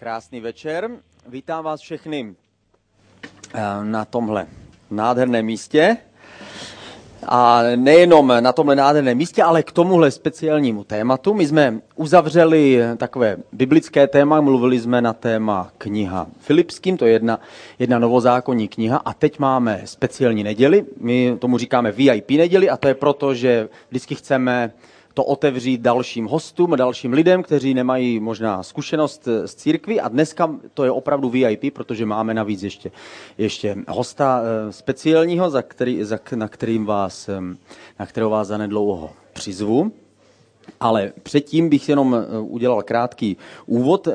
Krásný večer. Vítám vás všechny eh, na tomhle nádherném místě. A nejenom na tomhle nádherném místě, ale k tomuhle speciálnímu tématu. My jsme uzavřeli takové biblické téma, mluvili jsme na téma kniha Filipským, to je jedna, jedna novozákonní kniha a teď máme speciální neděli. My tomu říkáme VIP neděli a to je proto, že vždycky chceme to otevřít dalším hostům, dalším lidem, kteří nemají možná zkušenost z církvy a dneska to je opravdu VIP, protože máme navíc ještě, ještě hosta eh, speciálního, za který, za, na, kterým vás, eh, na kterého vás zanedlouho přizvu. Ale předtím bych jenom eh, udělal krátký úvod.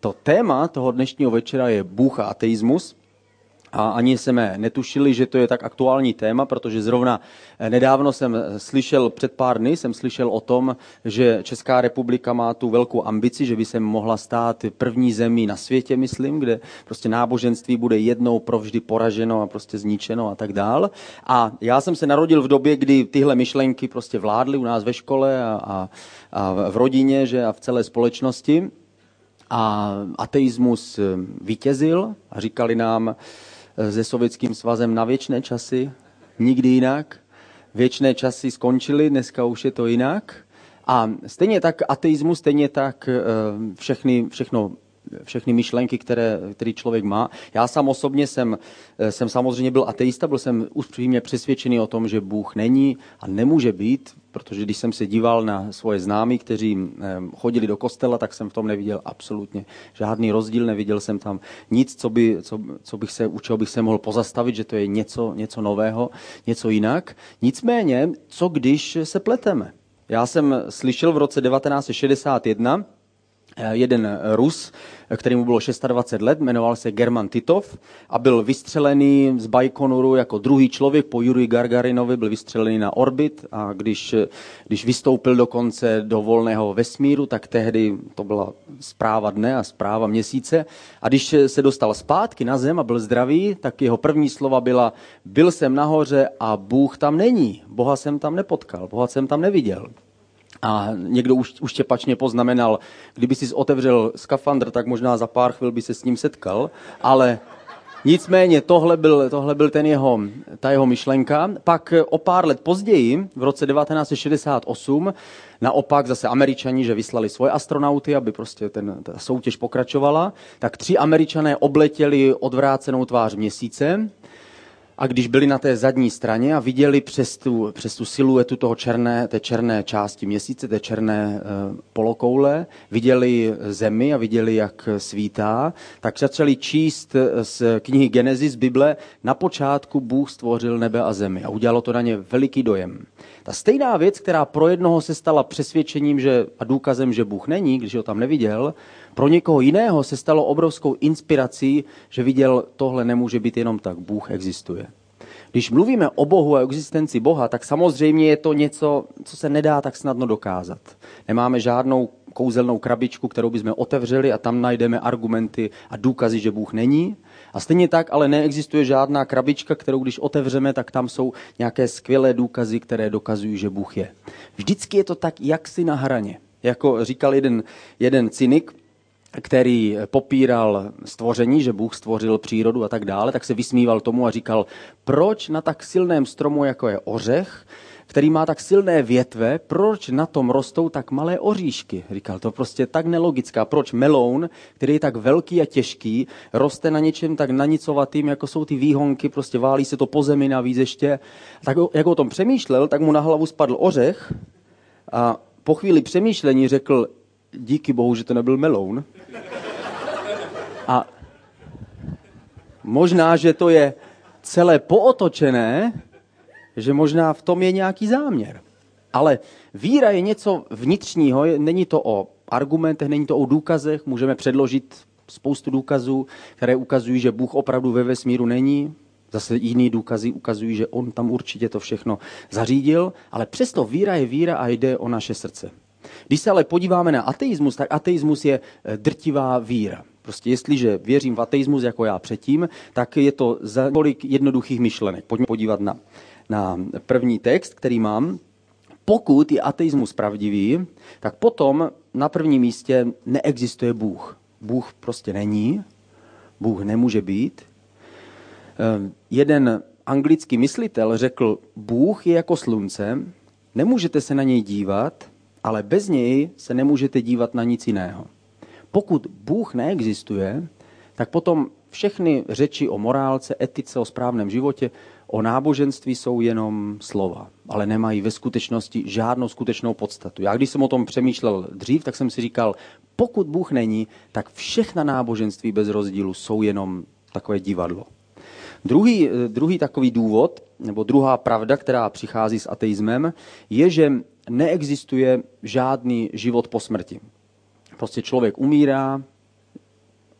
To téma toho dnešního večera je Bůh a ateismus. A ani jsme netušili, že to je tak aktuální téma, protože zrovna eh, nedávno jsem eh, slyšel, před pár dny jsem slyšel o tom, že Česká republika má tu velkou ambici, že by se mohla stát první zemí na světě, myslím, kde prostě náboženství bude jednou provždy poraženo a prostě zničeno a tak dál. A já jsem se narodil v době, kdy tyhle myšlenky prostě vládly u nás ve škole a, a, a v rodině že a v celé společnosti. A ateismus eh, vítězil a říkali nám, se Sovětským svazem na věčné časy, nikdy jinak. Věčné časy skončily, dneska už je to jinak. A stejně tak ateismus, stejně tak eh, všechny, všechno všechny myšlenky, které, který člověk má. Já sám osobně jsem, eh, jsem samozřejmě byl ateista, byl jsem upřímně přesvědčený o tom, že Bůh není a nemůže být, protože když jsem se díval na svoje známy, kteří eh, chodili do kostela, tak jsem v tom neviděl absolutně žádný rozdíl, neviděl jsem tam nic, co, by, co, co bych se, u čeho bych se mohl pozastavit, že to je něco, něco nového, něco jinak. Nicméně, co když se pleteme? Já jsem slyšel v roce 1961, Eh, jeden Rus, který mu bylo 26 let, jmenoval se German Titov a byl vystřelený z Baikonuru jako druhý člověk po Juri Gargarinovi, byl vystřelený na orbit a když, když vystoupil dokonce do volného vesmíru, tak tehdy to byla zpráva dne a zpráva měsíce. A když se dostal zpátky na zem a byl zdravý, tak jeho první slova byla, byl jsem nahoře a Bůh tam není. Boha jsem tam nepotkal, Boha jsem tam neviděl. A někdo už, už štěpačně poznamenal, kdyby si otevřel skafandr, tak možná za pár chvil by se s ním setkal, ale nicméně tohle byl, tohle byl ten jeho, ta jeho myšlenka. Pak o pár let později, v roce 1968, naopak zase američani, že vyslali svoje astronauty, aby prostě ten, ta soutěž pokračovala, tak tři američané obletěli odvrácenou tvář měsíce a když byli na té zadní straně a viděli přes tu, přes tu siluetu toho černé, té černé části měsíce, té černé e, polokoule, viděli zemi a viděli, jak svítá, tak začali číst eh, z knihy Genesis Bible, na počátku Bůh stvořil nebe a zemi a udělalo to na ně veliký dojem. Ta stejná věc, která pro jednoho se stala přesvědčením že, a důkazem, že Bůh není, když ho tam neviděl, pro někoho jiného se stalo obrovskou inspirací, že viděl, tohle nemůže být jenom tak, Bůh existuje. Když mluvíme o Bohu a existenci Boha, tak samozřejmě je to něco, co se nedá tak snadno dokázat. Nemáme žádnou kouzelnou krabičku, kterou bychom otevřeli a tam najdeme argumenty a důkazy, že Bůh není. A stejně tak ale neexistuje žádná krabička, kterou když otevřeme, tak tam jsou nějaké skvělé důkazy, které dokazují, že Bůh je. Vždycky je to tak jaksi na hraně. Jako říkal jeden, jeden cynik, který popíral stvoření, že Bůh stvořil přírodu a tak dále, tak se vysmíval tomu a říkal, proč na tak silném stromu, jako je ořech, který má tak silné větve, proč na tom rostou tak malé oříšky? Říkal, to prostě tak nelogická. Proč meloun, který je tak velký a těžký, roste na něčem tak nanicovatým, jako jsou ty výhonky, prostě válí se to po zemi navíc ještě. Tak jak o tom přemýšlel, tak mu na hlavu spadl ořech a po chvíli přemýšlení řekl, díky bohu, že to nebyl meloun. A možná, že to je celé pootočené, že možná v tom je nějaký záměr. Ale víra je něco vnitřního, není to o argumentech, není to o důkazech, můžeme předložit spoustu důkazů, které ukazují, že Bůh opravdu ve vesmíru není. Zase jiný důkazy ukazují, že on tam určitě to všechno zařídil, ale přesto víra je víra a jde o naše srdce. Když se ale podíváme na ateismus, tak ateismus je eh, drtivá víra. Prostě jestliže věřím v ateismus jako já předtím, tak je to za několik jednoduchých myšlenek. Pojďme podívat na, na první text, který mám. Pokud je ateismus pravdivý, tak potom na prvním místě neexistuje Bůh. Bůh prostě není, Bůh nemůže být. Ehm, jeden anglický myslitel řekl, Bůh je jako slunce, nemůžete se na něj dívat, ale bez něj se nemůžete dívat na nic jiného. Pokud Bůh neexistuje, tak potom všechny řeči o morálce, etice, o správném životě, o náboženství jsou jenom slova, ale nemají ve skutečnosti žádnou skutečnou podstatu. Já když jsem o tom přemýšlel dřív, tak jsem si říkal, pokud Bůh není, tak všechna náboženství bez rozdílu jsou jenom takové divadlo. Druhý, druhý takový důvod, nebo druhá pravda, která přichází s ateismem, je, že neexistuje žádný život po smrti. Prostě člověk umírá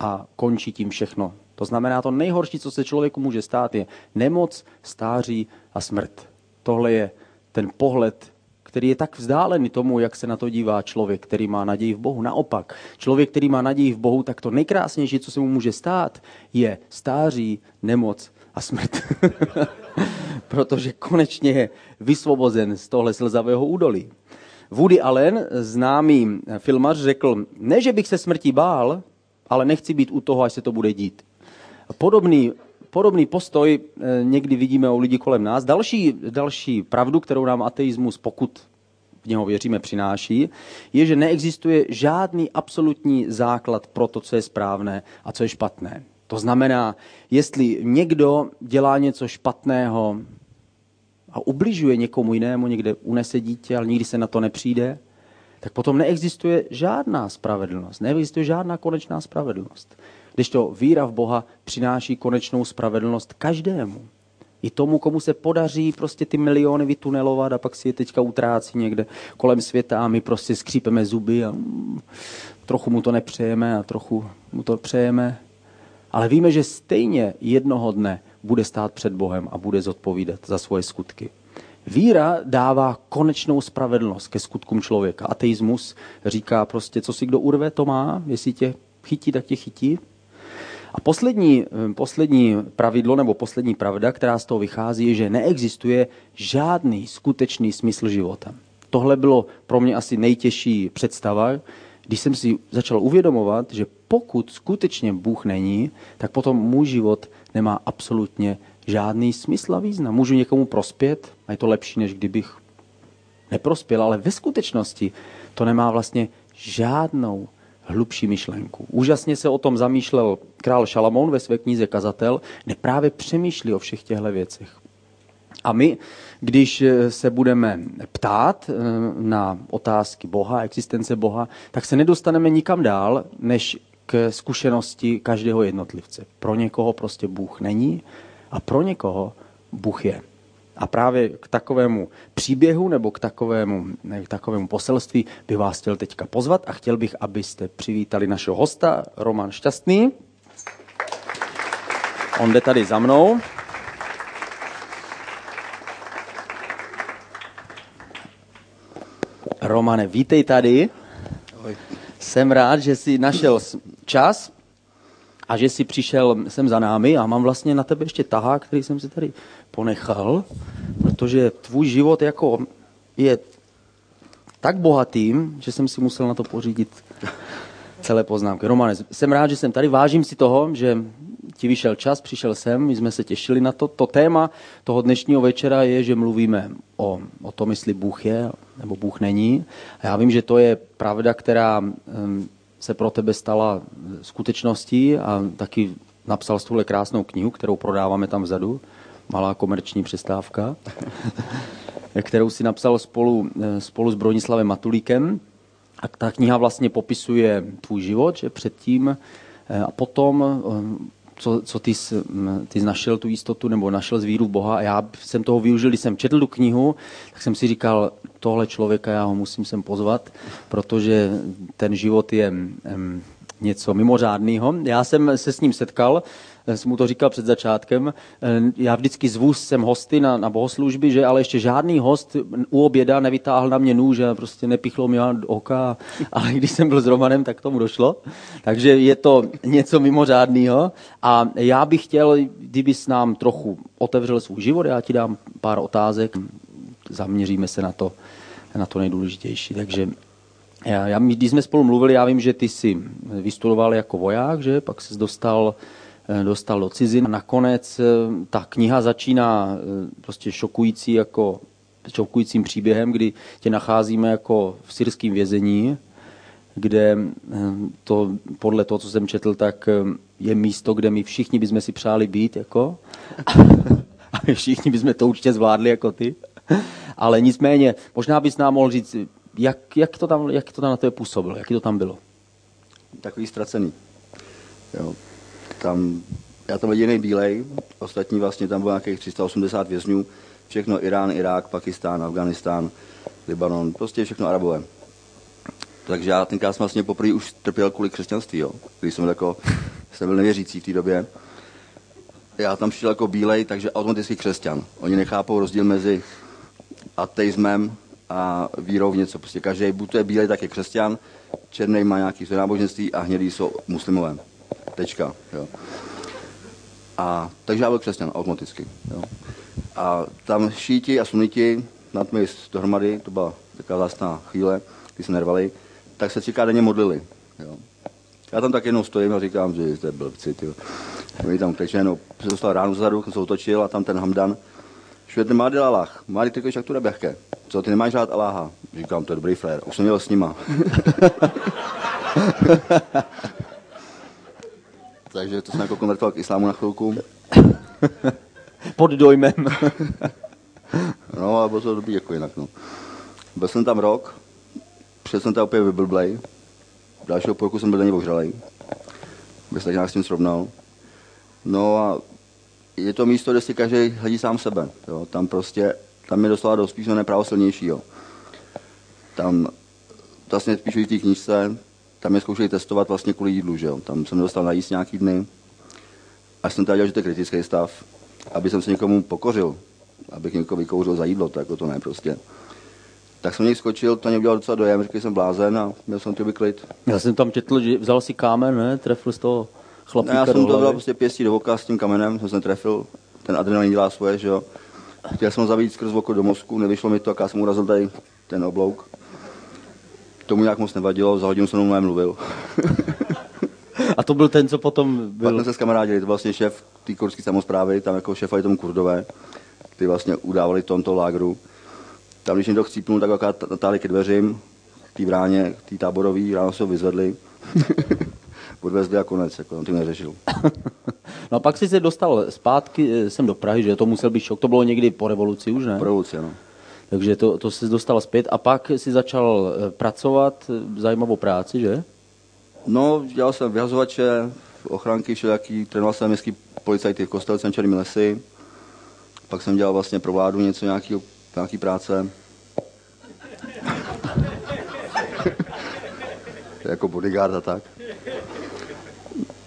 a končí tím všechno. To znamená, to nejhorší, co se člověku může stát, je nemoc, stáří a smrt. Tohle je ten pohled, který je tak vzdálený tomu, jak se na to dívá člověk, který má naději v Bohu. Naopak, člověk, který má naději v Bohu, tak to nejkrásnější, co se mu může stát, je stáří, nemoc a smrt. Protože konečně je vysvobozen z tohle slzavého údolí. Woody Allen, známý filmař, řekl, ne, že bych se smrti bál, ale nechci být u toho, až se to bude dít. Podobný, podobný postoj eh, někdy vidíme u lidí kolem nás. Další, další pravdu, kterou nám ateismus, pokud v něho věříme, přináší, je, že neexistuje žádný absolutní základ pro to, co je správné a co je špatné. To znamená, jestli někdo dělá něco špatného a ubližuje někomu jinému, někde unese dítě, ale nikdy se na to nepřijde, tak potom neexistuje žádná spravedlnost, neexistuje žádná konečná spravedlnost. Když to víra v Boha přináší konečnou spravedlnost každému. I tomu, komu se podaří prostě ty miliony vytunelovat a pak si je teďka utrácí někde kolem světa a my prostě skřípeme zuby a mm, trochu mu to nepřejeme a trochu mu to přejeme. Ale víme, že stejně jednoho dne bude stát před Bohem a bude zodpovídat za svoje skutky. Víra dává konečnou spravedlnost ke skutkům člověka. Ateismus říká prostě, co si kdo urve, to má, jestli tě chytí, tak tě chytí. A poslední, eh, poslední pravidlo nebo poslední pravda, která z toho vychází, je, že neexistuje žádný skutečný smysl života. Tohle bylo pro mě asi nejtěžší představa, když jsem si začal uvědomovat, že pokud skutečně Bůh není, tak potom můj život nemá absolutně žádný smysl a význam. Můžu někomu prospět a je to lepší, než kdybych neprospěl, ale ve skutečnosti to nemá vlastně žádnou hlubší myšlenku. Úžasně se o tom zamýšlel král Šalamón ve své knize Kazatel, kde právě přemýšlí o všech těchto věcech. A my, když se budeme ptát eh, na otázky Boha, existence Boha, tak se nedostaneme nikam dál, než k zkušenosti každého jednotlivce. Pro někoho prostě Bůh není a pro někoho Bůh je. A právě k takovému příběhu nebo k takovému, k takovému poselství bych vás chtěl teďka pozvat a chtěl bych, abyste přivítali našeho hosta, Roman Šťastný. On jde tady za mnou. Romane, vítej tady. Jsem rád, že jsi našel čas a že jsi přišel sem za námi a mám vlastně na tebe ještě tahák, který jsem si tady ponechal, protože tvůj život jako je tak bohatým, že jsem si musel na to pořídit celé poznámky. Romane, jsem rád, že jsem tady, vážím si toho, že ti vyšel čas, přišel jsem, my jsme se těšili na to. To téma toho dnešního večera je, že mluvíme o, o tom, jestli Bůh je nebo Bůh není. A já vím, že to je pravda, která um, se pro tebe stala skutečností a taky napsal tuhle krásnou knihu, kterou prodáváme tam vzadu, malá komerční přestávka, kterou si napsal spolu, spolu s Bronislavem Matulíkem. A ta kniha vlastně popisuje tvůj život, že předtím eh, a potom, eh, co, co ty, jsi, ty jsi našel tu jistotu nebo našel z víru v Boha. A já jsem toho využil, když jsem četl tu knihu, tak jsem si říkal, tohle člověka já ho musím sem pozvat, protože ten život je něco mimořádného. Já jsem se s ním setkal, jsem mu to říkal před začátkem. Já vždycky zvu sem hosty na, na bohoslužby, že ale ještě žádný host u oběda nevytáhl na mě nůž a prostě nepichlo mi oka, ale když jsem byl s Romanem, tak tomu došlo. Takže je to něco mimořádného. A já bych chtěl, kdybys nám trochu otevřel svůj život, já ti dám pár otázek, zaměříme se na to, na to nejdůležitější. Takže Já, já, když jsme spolu mluvili, já vím, že ty jsi vystudoval jako voják, že? Pak jsi dostal, eh, dostal do cizin. Nakonec eh, ta kniha začíná eh, prostě šokující jako šokujícím příběhem, kdy tě nacházíme jako v syrském vězení, kde to podle toho, co jsem četl, tak je místo, kde my všichni bychom si přáli být, jako. A všichni bychom to určitě zvládli jako ty. Ale nicméně, možná bys nám mohl říct, jak, jak, to tam, jak to tam na tebe působilo? Jak to tam bylo? Takový ztracený. Jo. Tam, já tam jediný bílej, ostatní vlastně tam bylo nějakých 380 vězňů, všechno Irán, Irák, Pakistán, Afganistán, Libanon, prostě všechno Arabové. Takže já tenkrát jsem vlastně poprvé už trpěl kvůli křesťanství, jo. Když jsem, jako, jsem byl nevěřící v té době. Já tam šel jako bílej, takže automaticky křesťan. Oni nechápou rozdíl mezi ateismem a vírou v něco. Prostě každý, buď to je bílej, tak je křesťan, černý má nějaký náboženství a hnědý jsou muslimové. Tečka. Jo. A, takže já byl křesťan automaticky. Jo. A tam šíti a suniti na tmy dohromady, to byla taková zásná chvíle, kdy se nervali, tak se třikrát denně modlili. Jo. Já tam tak jednou stojím a říkám, že jste blbci, tyjo. Oni tam kleče, no, se dostal ráno zadu, jsem se otočil a tam ten Hamdan, Švět nemá Allah, má ty jak tu nebehke. Co, ty nemáš rád Aláha? Říkám, to je dobrý flér. Už jsem měl s nima. Takže to jsem jako konvertoval k islámu na chvilku. Pod dojmem. no a bylo to dobrý jako jinak. No. Byl jsem tam rok, před jsem tam opět vyblblej. Dalšího půlku jsem byl denně ožralej. Bych se nějak s tím srovnal. No a je to místo, kde si každý hledí sám sebe. Jo. Tam prostě, tam je doslova dost písmené právo silnějšího. Tam vlastně píšu v té knížce, tam je zkoušeli testovat vlastně kvůli jídlu, že jo. Tam jsem dostal najíst nějaký dny, až jsem tady že to je kritický stav, aby jsem se někomu pokořil, abych někoho vykouřil za jídlo, tak jako to ne prostě. Tak jsem něj skočil, to mě udělal docela dojem, řekl jsem blázen a měl jsem to klid. Já jsem tam četl, že vzal si kámen, ne? Trefil z toho chlapíka no, Já jsem to dal prostě pěstí do oka s tím kamenem, jsem se trefil, ten adrenalin dělá svoje, že jo. Chtěl jsem ho zabít skrz oko do mozku, nevyšlo mi to, a já jsem urazil tady ten oblouk. Tomu nějak moc nevadilo, za hodinu jsem mnou mluvil. a to byl ten, co potom byl? Pak jsme se s kamarádili, to vlastně šéf té kurdské samozprávy, tam jako šéfali tomu kurdové, ty vlastně udávali tomto lágru. Tam, když někdo chcípnul, tak natáhli ke dveřím, k té bráně, té táborový, ráno se ho vyzvedli. odvezli a konec, jako on tím neřešil. no a pak jsi se dostal zpátky eh, sem do Prahy, že to musel být šok, to bylo někdy po revoluci už, ne? Po revoluci, no. Takže to, to jsi dostal zpět a pak si začal eh, pracovat, eh, zajímavou práci, že? No, dělal jsem vyhazovače, ochranky všelijaký, trénoval jsem městský policajty v Kostelce Černými lesy, pak jsem dělal vlastně pro vládu něco nějaký, nějaký práce. jako bodyguard a tak.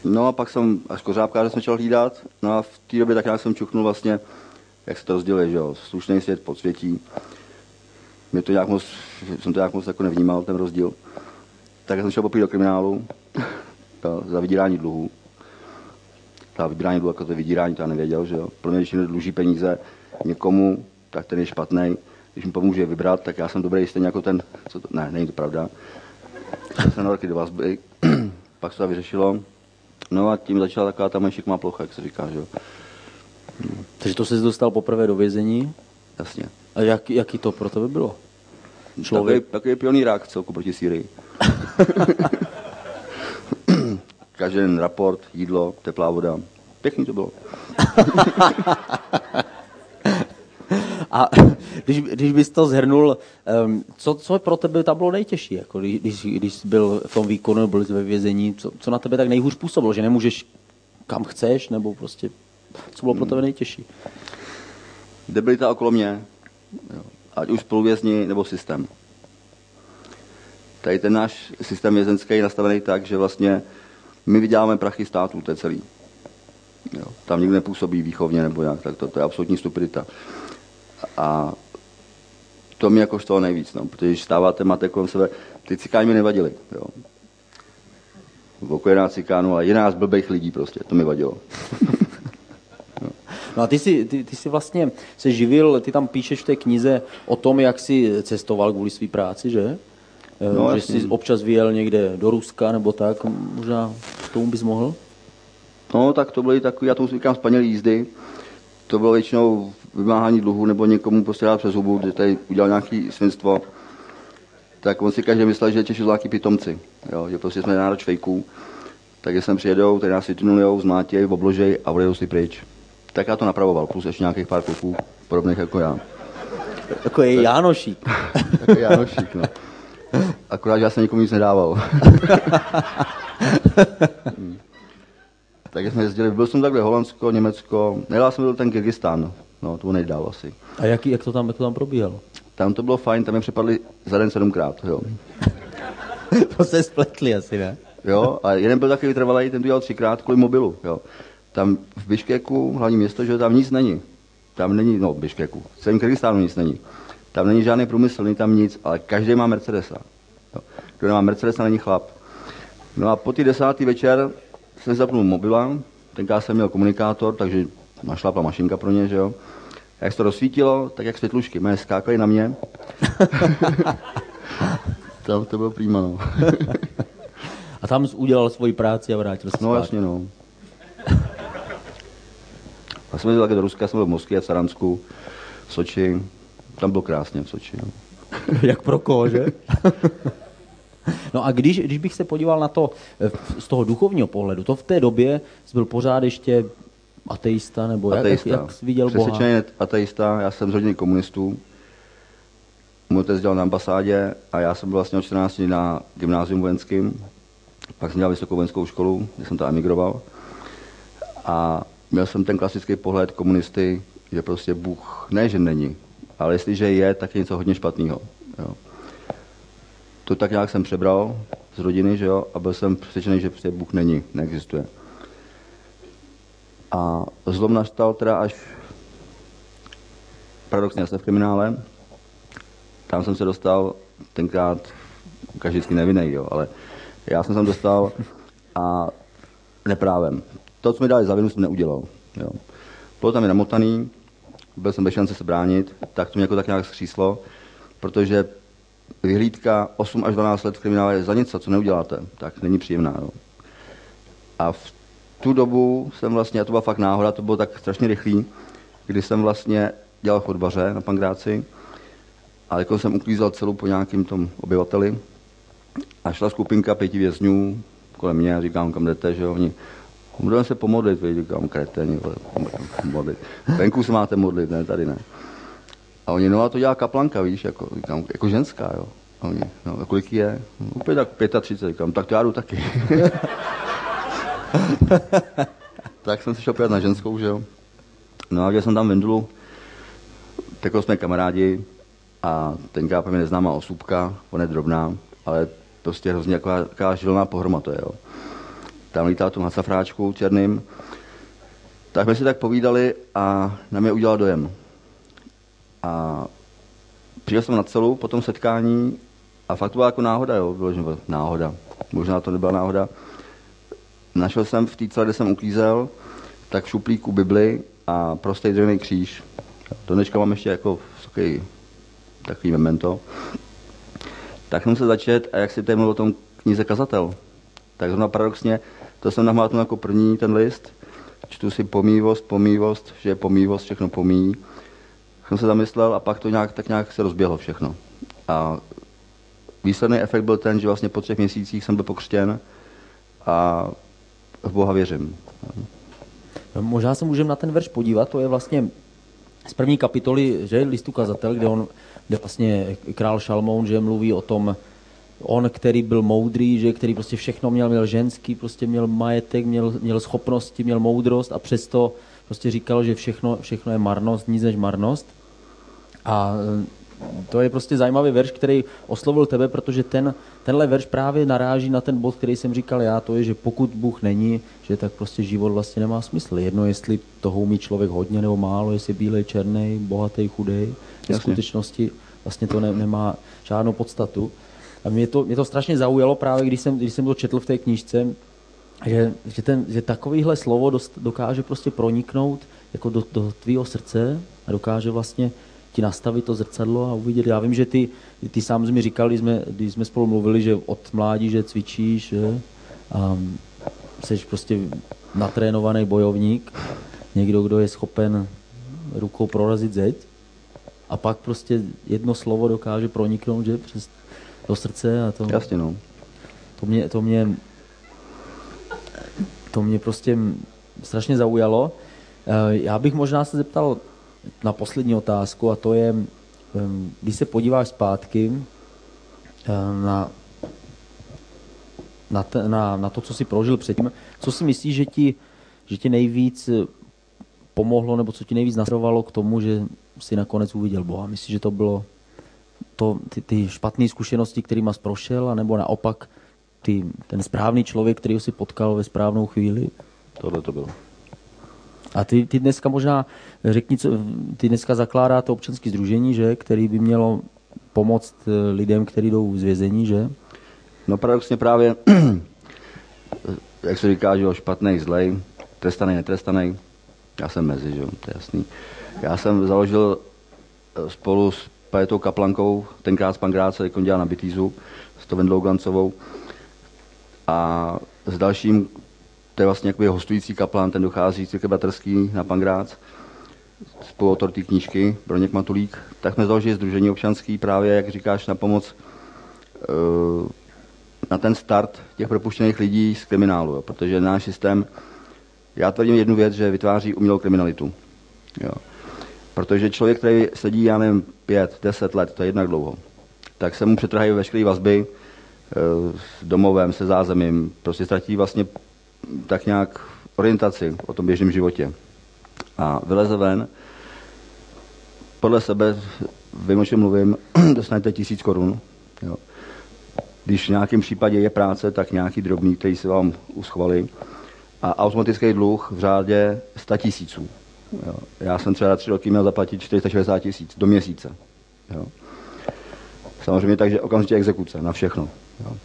No a pak jsem až kořápkáře jsem začal hlídat. No a v té době tak nějak jsem čuchnul vlastně, jak se to rozděluje, že jo, slušný svět, podsvětí. Mě to nějak moc, jsem to nějak moc jako nevnímal, ten rozdíl. Tak jsem šel popít do kriminálu za vydírání dluhů. Ta vybírání dluhů, jako to vydírání, to já nevěděl, že jo. Pro mě, když někdo dluží peníze někomu, tak ten je špatný. Když mi pomůže vybrat, tak já jsem dobrý stejně jako ten, co to, ne, není to pravda. Jsem na roky do vazby, pak se to vyřešilo, No a tím začala taková ta menší plocha, jak se říká, že jo. Takže to se dostal poprvé do vězení? Jasně. A jak, jaký to pro tebe bylo? Člověk... Takový, takový pionýrák celku proti Syrii. Každý den raport, jídlo, teplá voda. Pěkný to bylo. A když, když bys to zhrnul, um, co, co pro tebe tam bylo nejtěžší? Jako když, když jsi byl v tom výkonu, byl jsi ve vězení, co, co na tebe tak nejhůř působilo? Že nemůžeš kam chceš, nebo prostě, co bylo pro tebe nejtěžší? Debilita okolo mě, jo. ať už spoluvězni nebo systém. Tady ten náš systém vězenský je nastavený tak, že vlastně my vyděláme prachy států, to je celý. Jo. Tam nikdo nepůsobí výchovně nebo jak, tak to, to je absolutní stupidita. A to mi jako toho nejvíc, no, protože když stáváte, máte kolem sebe, ty cikáni mi nevadili, jo. V okolí cikánů, ale jiná z blbých lidí prostě, to mi vadilo. No a ty jsi, ty, ty jsi vlastně se živil, ty tam píšeš v té knize o tom, jak jsi cestoval kvůli své práci, že? Eh, no, že jsi občas vyjel někde do Ruska nebo tak, možná k tomu bys mohl? No, tak to byly takové, já tomu říkám spanělý jízdy. To bylo většinou vymáhání dluhu nebo někomu prostě dát přes hubu, že tady udělal nějaký svinstvo. Tak on si každý myslel, že Češi jsou pitomci, jo, že prostě jsme národ švejků. Tak jsem přijedou, tady nás vytunulujou, zmátějí, obložej a odjedou si pryč. Tak já to napravoval, plus ještě nějakých pár kluků podobných jako já. Jako je Jánošík. jako Jánošík, no. Akorát, že já jsem nikomu nic nedával. tak jsme jezdili, byl jsem takhle Holandsko, Německo, nejlá jsem byl ten Kyrgyzstán, no, to nejdál asi. A jaký, jak to tam, jak to tam probíhalo? Tam to bylo fajn, tam je přepadli za den sedmkrát, jo. to se spletli asi, ne? jo, a jeden byl takový vytrvalý, ten to dělal třikrát kvůli mobilu, jo. Tam v Biškeku, hlavní město, že tam nic není. Tam není, no v Biškeku, v celém Kyrgyzstánu nic není. Tam není žádný průmysl, není tam nic, ale každý má Mercedesa. Jo. Kdo nemá Mercedesa, není chlap. No a po ty desátý večer jsem zapnul mobila, tenkrát jsem měl komunikátor, takže našlapla mašinka pro ně, že jo. A jak se to rozsvítilo, tak jak světlušky, mé skákaly na mě. tam to bylo prýma, no. a tam jsi udělal svoji práci a vrátil se No jasně, no. A jsme jeli do Ruska, jsme byli v Moskvě, v Saransku, v Soči. Tam bylo krásně v Soči. Jak pro koho, že? No a když, když bych se podíval na to eh, z toho duchovního pohledu, to v té době jsi byl pořád ještě ateista, nebo ateista. jak, jak jsi viděl Boha? ateista, já jsem z rodiny komunistů. Můj otec dělal na ambasádě a já jsem byl vlastně od 14 na gymnázium vojenským. Pak jsem dělal vysokou vojenskou školu, kde jsem tam emigroval. A měl jsem ten klasický pohled komunisty, že prostě Bůh ne, že není, ale jestliže je, tak je něco hodně špatného. To tak nějak jsem přebral z rodiny, že jo, a byl jsem přesvědčený, že prostě Bůh není, neexistuje. A zlom nastal teda až paradoxně jsem v kriminále. Tam jsem se dostal tenkrát každý nevinný, jo, ale já jsem se tam dostal a neprávem. To, co mi dali za vinu, jsem neudělal. Jo. Bylo tam i namotaný, byl jsem bez šance se bránit, tak to mě jako tak nějak skříslo, protože vyhlídka 8 až 12 let v kriminále za něco, co neuděláte, tak není příjemná. Jo. A v tu dobu jsem vlastně, a to byla fakt náhoda, to bylo tak strašně rychlý, kdy jsem vlastně dělal chodbaře na Pangráci a jako jsem uklízel celou po nějakým tom obyvateli a šla skupinka pěti vězňů kolem mě a říkám, kam jdete, že jo, oni Budeme se pomodlit, víš, říkám, kreteni, modlit. Venku se máte modlit, ne, tady ne. A oni, no a to dělá kaplanka, víš, jako, říkám, jako ženská, jo. A oni, no, a kolik je? No, úplně tak 35, říkám, tak to já jdu taky. tak jsem se šel na ženskou, že jo. No a když jsem tam Vendulu, tak jsme kamarádi a tenkrát mě neznámá osůbka, ona je drobná, ale prostě hrozně taková, taková žilná pohroma to je, jo tam lítal tom hasafráčku černým, tak jsme si tak povídali a na mě udělal dojem. A přijel jsem na celou po tom setkání a fakt to byla jako náhoda, jo, bylo, náhoda. Možná to nebyla náhoda. Našel jsem v té celé, kde jsem uklízel, tak v šuplíku Bibli a prostý dřevěný kříž. Do dneška mám ještě jako takový, takový memento. Tak jsem se začet a jak si tady mluvil o tom knize Kazatel, tak zrovna paradoxně to jsem nahmátnul jako první ten list. Čtu si pomývost, pomývost, že je pomývost, všechno pomíjí. Jsem se zamyslel a pak to nějak, tak nějak se rozběhlo všechno. A výsledný efekt byl ten, že vlastně po třech měsících jsem byl pokřtěn a v Boha věřím. Možná se můžeme na ten verš podívat, to je vlastně z první kapitoly, že listu kazatel, kde on, kde vlastně král Šalmoun, že mluví o tom, on, který byl moudrý, že který prostě všechno měl, měl ženský, prostě měl majetek, měl, měl schopnosti, měl moudrost a přesto prostě říkal, že všechno, všechno je marnost, nic než marnost. A e, to je prostě zajímavý verš, který oslovil tebe, protože ten, tenhle verš právě naráží na ten bod, který jsem říkal já, to je, že pokud Bůh není, že tak prostě život vlastně nemá smysl. Jedno, jestli toho umí člověk hodně nebo málo, jestli bílej, černý, bohatý, chudý. V skutečnosti vlastně to ne, nemá žádnou podstatu. A mě to, mě to strašně zaujalo právě, když jsem, když jsem to četl v té knížce, že, že, ten, že takovýhle slovo dost, dokáže prostě proniknout jako do, do tvýho srdce a dokáže vlastně ti nastavit to zrcadlo a uvidět. Já vím, že ty, ty sám mi říkal, když jsme, když jsme spolu mluvili, že od mládí, že cvičíš, že? A jsi prostě natrénovaný bojovník, někdo, kdo je schopen rukou prorazit zeď a pak prostě jedno slovo dokáže proniknout, že přes to srdce a to... Jasně, no. To mě, to mě, to mě prostě strašně zaujalo. Eh, já bych možná se zeptal na poslední otázku a to je, když se podíváš zpátky eh, na, na, te, na, na to, co jsi prožil předtím, co si myslíš, že ti, že ti nejvíc pomohlo, nebo co ti nejvíc nasrovalo k tomu, že si nakonec uviděl Boha? Myslíš, že to bylo to, ty, ty špatné zkušenosti, kterými jsi prošel, anebo naopak ty, ten správný člověk, který si potkal ve správnou chvíli? Tohle to bylo. A ty, ty dneska možná, řekni, co, ty dneska zakládáte občanské združení, že, který by mělo pomoct eh, lidem, kteří jdou z vězení, že? No paradoxně právě, jak se říká, že jo, špatný, zlej, trestaný, netrestaný, já jsem mezi, že jo, to je jasný. Já jsem založil eh, spolu s Pajetou Kaplankou, tenkrát s Pangráce, jak on dělal na Bitýzu, s to Vendlou Glancovou. A s dalším, to je vlastně jakoby hostující kaplan, ten dochází z Bratrský na Pangrác, spoluautor té knížky, Broněk Matulík, tak jsme založili Združení občanský právě, jak říkáš, na pomoc uh, na ten start těch propuštěných lidí z kriminálu, jo, protože náš systém, já tvrdím jednu věc, že vytváří umělou kriminalitu. Jo. Protože člověk, který sedí, já nevím, pět, deset let, to je jednak dlouho, tak se mu přetrhají veškeré vazby e, s domovem, se zázemím, prostě ztratí vlastně tak nějak orientaci o tom běžném životě. A vyleze ven, podle sebe, vím, o čem mluvím, dostanete tisíc korun. Jo. Když v nějakém případě je práce, tak nějaký drobný, který se vám uschvali. A automatický dluh v řádě 100 tisíců. Jo. Já jsem třeba tři roky měl zaplatit 460 tisíc do měsíce. Jo. Samozřejmě takže okamžitě exekuce na všechno. Jo.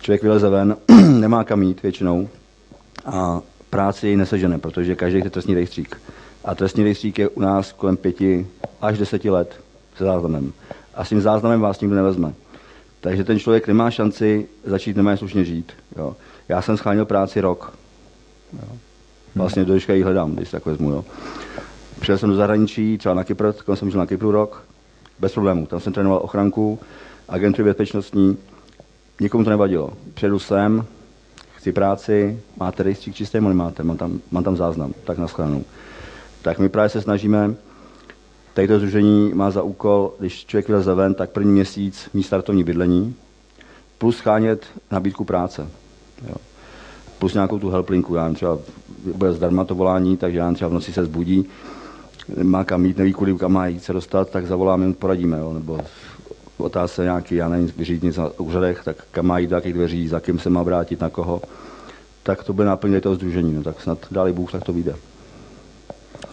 Člověk vyleze ven, nemá kam jít většinou a práci nesežene, protože každý je trestní rejstřík. A trestní rejstřík je u nás kolem pěti až deseti let se záznamem. A s tím záznamem vás nikdo nevezme. Takže ten člověk nemá šanci začít nemá slušně žít. Jo. Já jsem schánil práci rok. Jo. Vlastně do ji hledám, když tak vezmu. Jo. Přijel jsem do zahraničí, třeba na Kypr, tak jsem žil na Kypru rok, bez problémů. Tam jsem trénoval ochranku, agentury bezpečnostní, nikomu to nevadilo. Přijedu sem, chci práci, máte rejstřík čistý, nebo nemáte, mám tam, mám tam záznam, tak na schranu. Tak my právě se snažíme, tady to združení má za úkol, když člověk vyleze ven, tak první měsíc mít startovní bydlení, plus schánět nabídku práce. Jo. Plus nějakou tu helplinku, já třeba bude zdarma to volání, takže já třeba v noci se zbudí, má kam jít, neví, kudy kam má jít se dostat, tak zavoláme, poradíme, jo, nebo otázce nějaký, já nevím, vyřídit na úřadech, tak kam má jít, do jakých dveří, za kým se má vrátit, na koho, tak to bude naplně toho združení, no, tak snad dáli Bůh, tak to vyjde.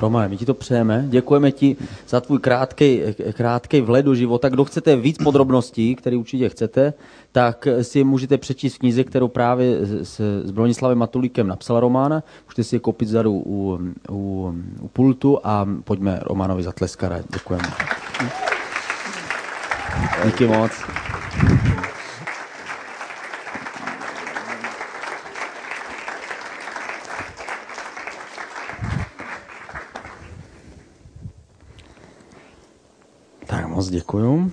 Romane, my ti to přejeme. Děkujeme ti za tvůj krátký, krátký vhled do života. Kdo chcete víc podrobností, které určitě chcete, tak si můžete přečíst v knize, kterou právě s, s Bronislavem Matulíkem napsal Román. Můžete si je koupit zadu u, u, u pultu a pojďme Romanovi zatleskat. Děkujeme. Díky moc. Tak moc děkuju.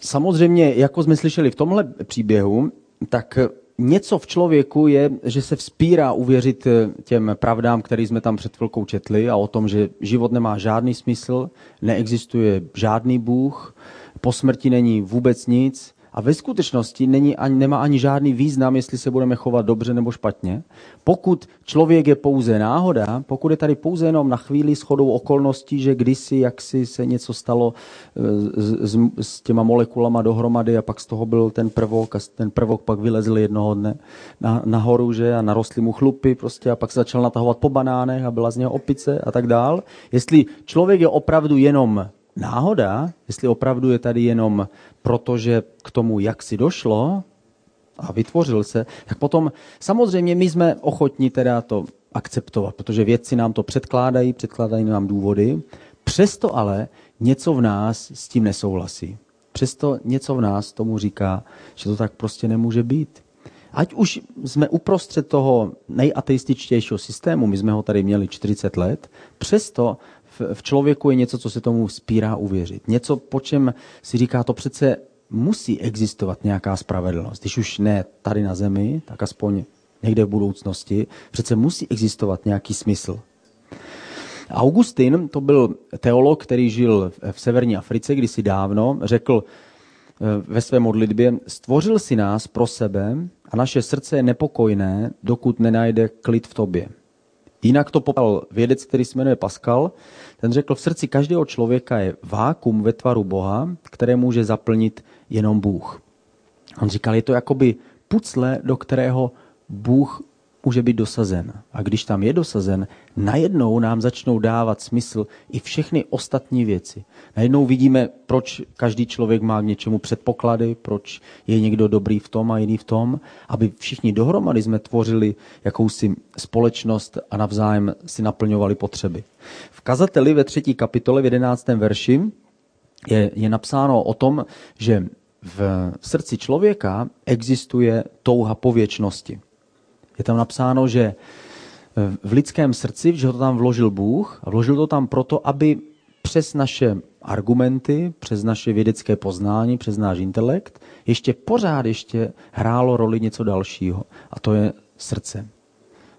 Samozřejmě, jako jsme slyšeli v tomhle příběhu, tak něco v člověku je, že se vzpírá uvěřit těm pravdám, které jsme tam před chvilkou četli a o tom, že život nemá žádný smysl, neexistuje žádný Bůh, po smrti není vůbec nic, a ve skutečnosti není ani, nemá ani žádný význam, jestli se budeme chovat dobře nebo špatně. Pokud člověk je pouze náhoda, pokud je tady pouze jenom na chvíli shodou okolností, že kdysi jaksi se něco stalo e, s, s, s těma molekulama dohromady a pak z toho byl ten prvok a ten prvok pak vylezl jednoho dne na, nahoru že, a narostly mu chlupy prostě a pak se začal natahovat po banánech a byla z něho opice a tak dál. Jestli člověk je opravdu jenom náhoda, jestli opravdu je tady jenom proto, že k tomu, jak si došlo a vytvořil se, tak potom samozřejmě my jsme ochotní teda to akceptovat, protože vědci nám to předkládají, předkládají nám důvody. Přesto ale něco v nás s tím nesouhlasí. Přesto něco v nás tomu říká, že to tak prostě nemůže být. Ať už jsme uprostřed toho nejateističtějšího systému, my jsme ho tady měli 40 let, přesto v člověku je něco, co se tomu spírá uvěřit. Něco, po čem si říká, to přece musí existovat nějaká spravedlnost. Když už ne tady na zemi, tak aspoň někde v budoucnosti, přece musí existovat nějaký smysl. Augustin, to byl teolog, který žil v severní Africe kdysi dávno, řekl eh, ve své modlitbě, stvořil si nás pro sebe a naše srdce je nepokojné, dokud nenajde klid v tobě. Jinak to popal vědec, který se jmenuje Pascal, ten řekl, v srdci každého člověka je vákum ve tvaru Boha, které může zaplnit jenom Bůh. On říkal, je to jakoby pucle, do kterého Bůh může být dosazen. A když tam je dosazen, najednou nám začnou dávat smysl i všechny ostatní věci. Najednou vidíme, proč každý člověk má k něčemu předpoklady, proč je někdo dobrý v tom a jiný v tom, aby všichni dohromady jsme tvořili jakousi společnost a navzájem si naplňovali potřeby. V kazateli ve třetí kapitole v jedenáctém verši je, je napsáno o tom, že v srdci člověka existuje touha po věčnosti. Je tam napsáno, že eh, v lidském srdci, že to tam vložil Bůh a vložil to tam proto, aby přes naše argumenty, přes naše vědecké poznání, přes náš intelekt, ještě pořád ještě hrálo roli něco dalšího. A to je srdce.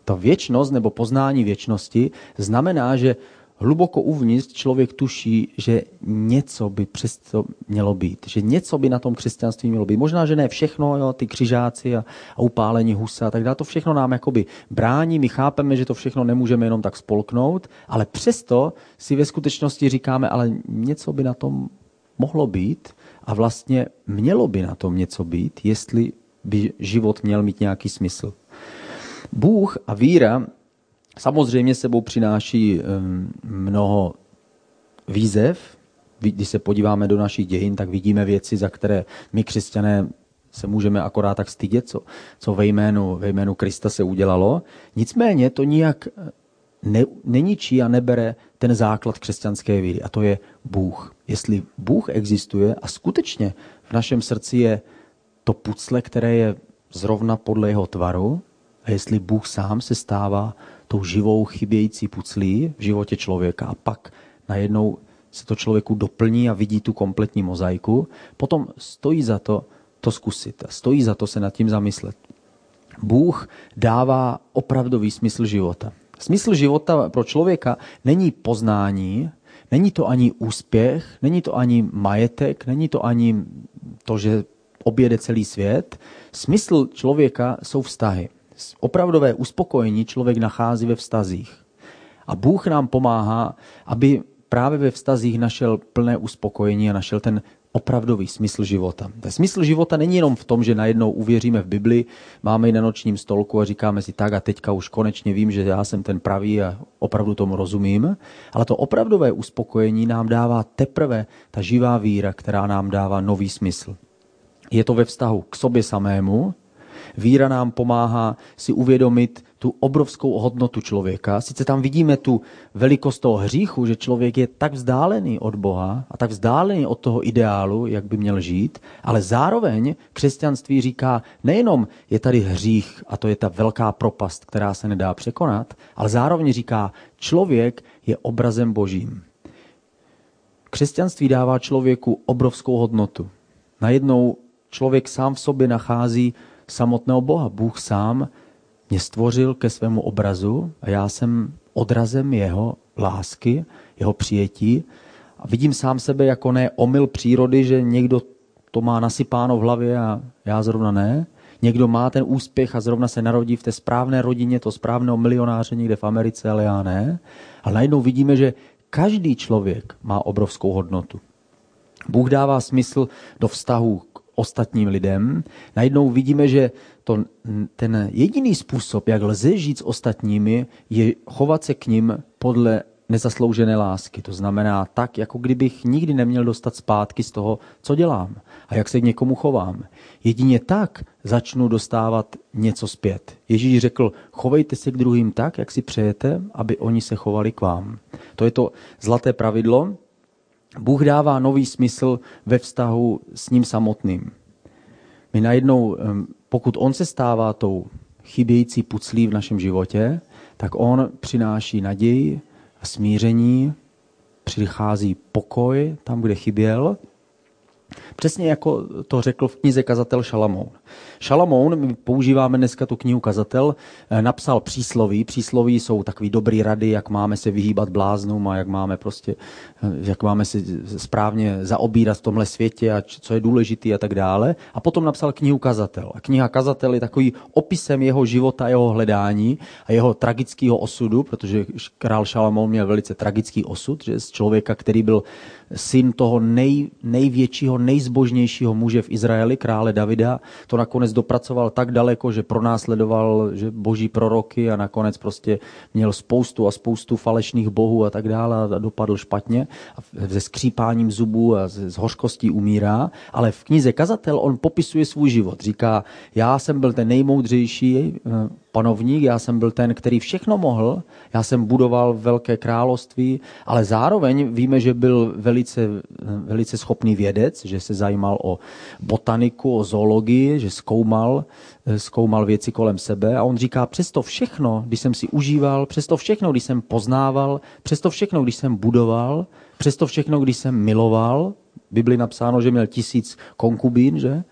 Ta věčnost nebo poznání věčnosti znamená, že hluboko uvnitř člověk tuší, že něco by přesto mělo být. Že něco by na tom křesťanství mělo být. Možná, že ne všechno, jo, ty křižáci a, a upálení husa a tak dále. To všechno nám jakoby brání. My chápeme, že to všechno nemůžeme jenom tak spolknout, ale přesto si ve skutečnosti říkáme, ale něco by na tom mohlo být a vlastně mělo by na tom něco být, jestli by život měl mít nějaký smysl. Bůh a víra Samozřejmě sebou přináší mnoho výzev. Když se podíváme do našich dějin, tak vidíme věci, za které my křesťané se můžeme akorát tak stydět, co, co ve, jménu, ve jménu Krista se udělalo. Nicméně to nijak ne, neničí a nebere ten základ křesťanské víry, a to je Bůh. Jestli Bůh existuje a skutečně v našem srdci je to pucle, které je zrovna podle jeho tvaru, a jestli Bůh sám se stává tou živou chybějící puclí v životě člověka a pak najednou se to člověku doplní a vidí tu kompletní mozaiku, potom stojí za to to zkusit stojí za to se nad tím zamyslet. Bůh dává opravdový smysl života. Smysl života pro člověka není poznání, není to ani úspěch, není to ani majetek, není to ani to, že objede celý svět. Smysl člověka jsou vztahy opravdové uspokojení člověk nachází ve vztazích. A Bůh nám pomáhá, aby právě ve vztazích našel plné uspokojení a našel ten opravdový smysl života. Ten smysl života není jenom v tom, že najednou uvěříme v Bibli, máme ji na nočním stolku a říkáme si tak a teďka už konečně vím, že já jsem ten pravý a opravdu tomu rozumím. Ale to opravdové uspokojení nám dává teprve ta živá víra, která nám dává nový smysl. Je to ve vztahu k sobě samému, Víra nám pomáhá si uvědomit tu obrovskou hodnotu člověka. Sice tam vidíme tu velikost toho hříchu, že člověk je tak vzdálený od Boha a tak vzdálený od toho ideálu, jak by měl žít, ale zároveň křesťanství říká, nejenom je tady hřích a to je ta velká propast, která se nedá překonat, ale zároveň říká, člověk je obrazem božím. Křesťanství dává člověku obrovskou hodnotu. Najednou člověk sám v sobě nachází samotného Boha. Bůh sám mě stvořil ke svému obrazu a já jsem odrazem jeho lásky, jeho přijetí. A vidím sám sebe jako ne omyl přírody, že někdo to má nasypáno v hlavě a já zrovna ne. Někdo má ten úspěch a zrovna se narodí v té správné rodině, to správného milionáře někde v Americe, ale já ne. Ale najednou vidíme, že každý člověk má obrovskou hodnotu. Bůh dává smysl do vztahu ostatním lidem, najednou vidíme, že to, ten jediný způsob, jak lze žít s ostatními, je chovat se k ním podle nezasloužené lásky. To znamená tak, jako kdybych nikdy neměl dostat zpátky z toho, co dělám a jak se k někomu chovám. Jedině tak začnu dostávat něco zpět. Ježíš řekl, chovejte se k druhým tak, jak si přejete, aby oni se chovali k vám. To je to zlaté pravidlo. Bůh dává nový smysl ve vztahu s ním samotným. My najednou, pokud on se stává tou chybějící puclí v našem životě, tak on přináší naději a smíření, přichází pokoj tam, kde chyběl Přesně jako to řekl v knize kazatel Šalamoun. Šalamoun, my používáme dneska tu knihu kazatel, eh, napsal přísloví. Přísloví jsou takový dobrý rady, jak máme se vyhýbat bláznům a jak máme prostě, eh, jak máme se správně zaobírat v tomhle světě a co je důležitý a tak dále. A potom napsal knihu kazatel. A kniha kazatel je takový opisem jeho života, jeho hledání a jeho tragického osudu, protože král Šalamoun měl velice tragický osud, že z člověka, který byl syn toho nej, největšího, nejzbožnějšího muže v Izraeli, krále Davida, to nakonec dopracoval tak daleko, že pronásledoval že boží proroky a nakonec prostě měl spoustu a spoustu falešných bohů a tak dále a dopadl špatně a se skřípáním zubů a s hořkostí umírá. Ale v knize Kazatel on popisuje svůj život. Říká, já jsem byl ten nejmoudřejší eh, panovník, já jsem byl ten, který všechno mohl, já jsem budoval velké království, ale zároveň víme, že byl velice, velice schopný vědec, že se zajímal o botaniku, o zoologii, že zkoumal, zkoumal věci kolem sebe a on říká, přesto všechno, když jsem si užíval, přesto všechno, když jsem poznával, přesto všechno, když jsem budoval, přesto všechno, když jsem miloval, Bibli napsáno, že měl tisíc konkubín, že?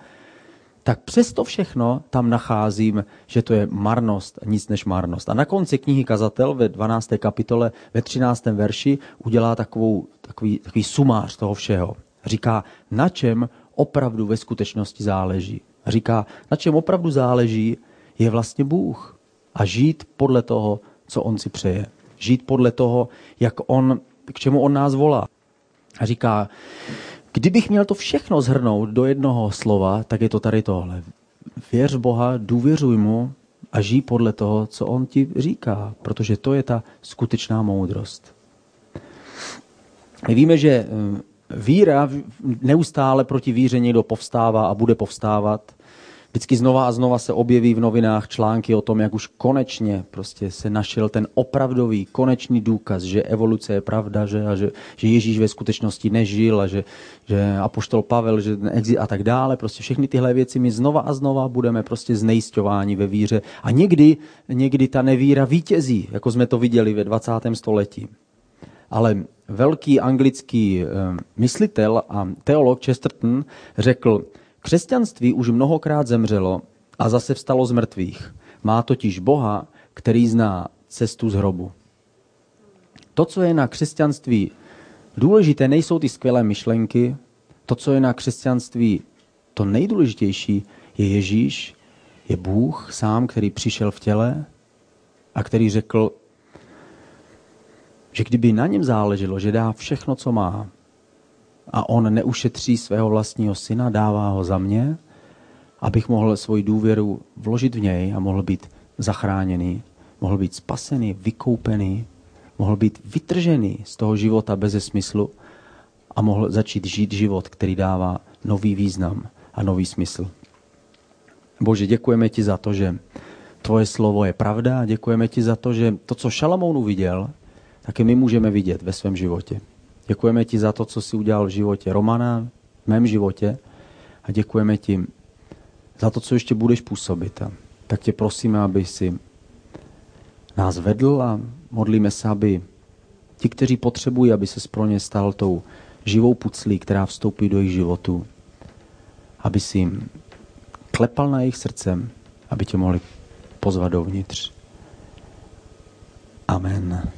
Tak přesto všechno tam nacházím, že to je marnost, nic než marnost. A na konci knihy Kazatel ve 12. kapitole, ve 13. verši udělá takovou, takový, takový sumář toho všeho. Říká, na čem opravdu ve skutečnosti záleží. Říká, na čem opravdu záleží, je vlastně Bůh. A žít podle toho, co On si přeje. Žít podle toho, jak on, k čemu On nás volá. A říká, Kdybych měl to všechno zhrnout do jednoho slova, tak je to tady tohle. Věř Boha, důvěřuj mu a žij podle toho, co on ti říká, protože to je ta skutečná moudrost. My víme, že eh, víra neustále proti víře někdo povstává a bude povstávat. Vždycky znova a znova se objeví v novinách články o tom, jak už konečně prostě se našel ten opravdový, konečný důkaz, že evoluce je pravda, že, a že, že Ježíš ve skutečnosti nežil a že, že apoštol Pavel že a tak dále. Prostě všechny tyhle věci my znova a znova budeme prostě znejisťováni ve víře. A někdy, někdy ta nevíra vítězí, jako jsme to viděli ve 20. století. Ale velký anglický eh, myslitel a teolog Chesterton řekl, Křesťanství už mnohokrát zemřelo a zase vstalo z mrtvých. Má totiž Boha, který zná cestu z hrobu. To, co je na křesťanství důležité, nejsou ty skvělé myšlenky. To, co je na křesťanství to nejdůležitější, je Ježíš, je Bůh sám, který přišel v těle a který řekl, že kdyby na něm záleželo, že dá všechno, co má, a on neušetří svého vlastního syna, dává ho za mě, abych mohl svoji důvěru vložit v něj a mohl být zachráněný, mohl být spasený, vykoupený, mohl být vytržený z toho života bez smyslu a mohl začít žít život, který dává nový význam a nový smysl. Bože, děkujeme ti za to, že tvoje slovo je pravda a děkujeme ti za to, že to, co Šalamoun uviděl, tak my můžeme vidět ve svém životě. Děkujeme ti za to, co jsi udělal v životě Romana, v mém životě a děkujeme ti za to, co ještě budeš působit. A tak tě prosíme, aby si nás vedl a modlíme se, aby ti, kteří potřebují, aby se pro ně stal tou živou puclí, která vstoupí do jejich životu, aby si jim klepal na jejich srdcem, aby tě mohli pozvat dovnitř. Amen.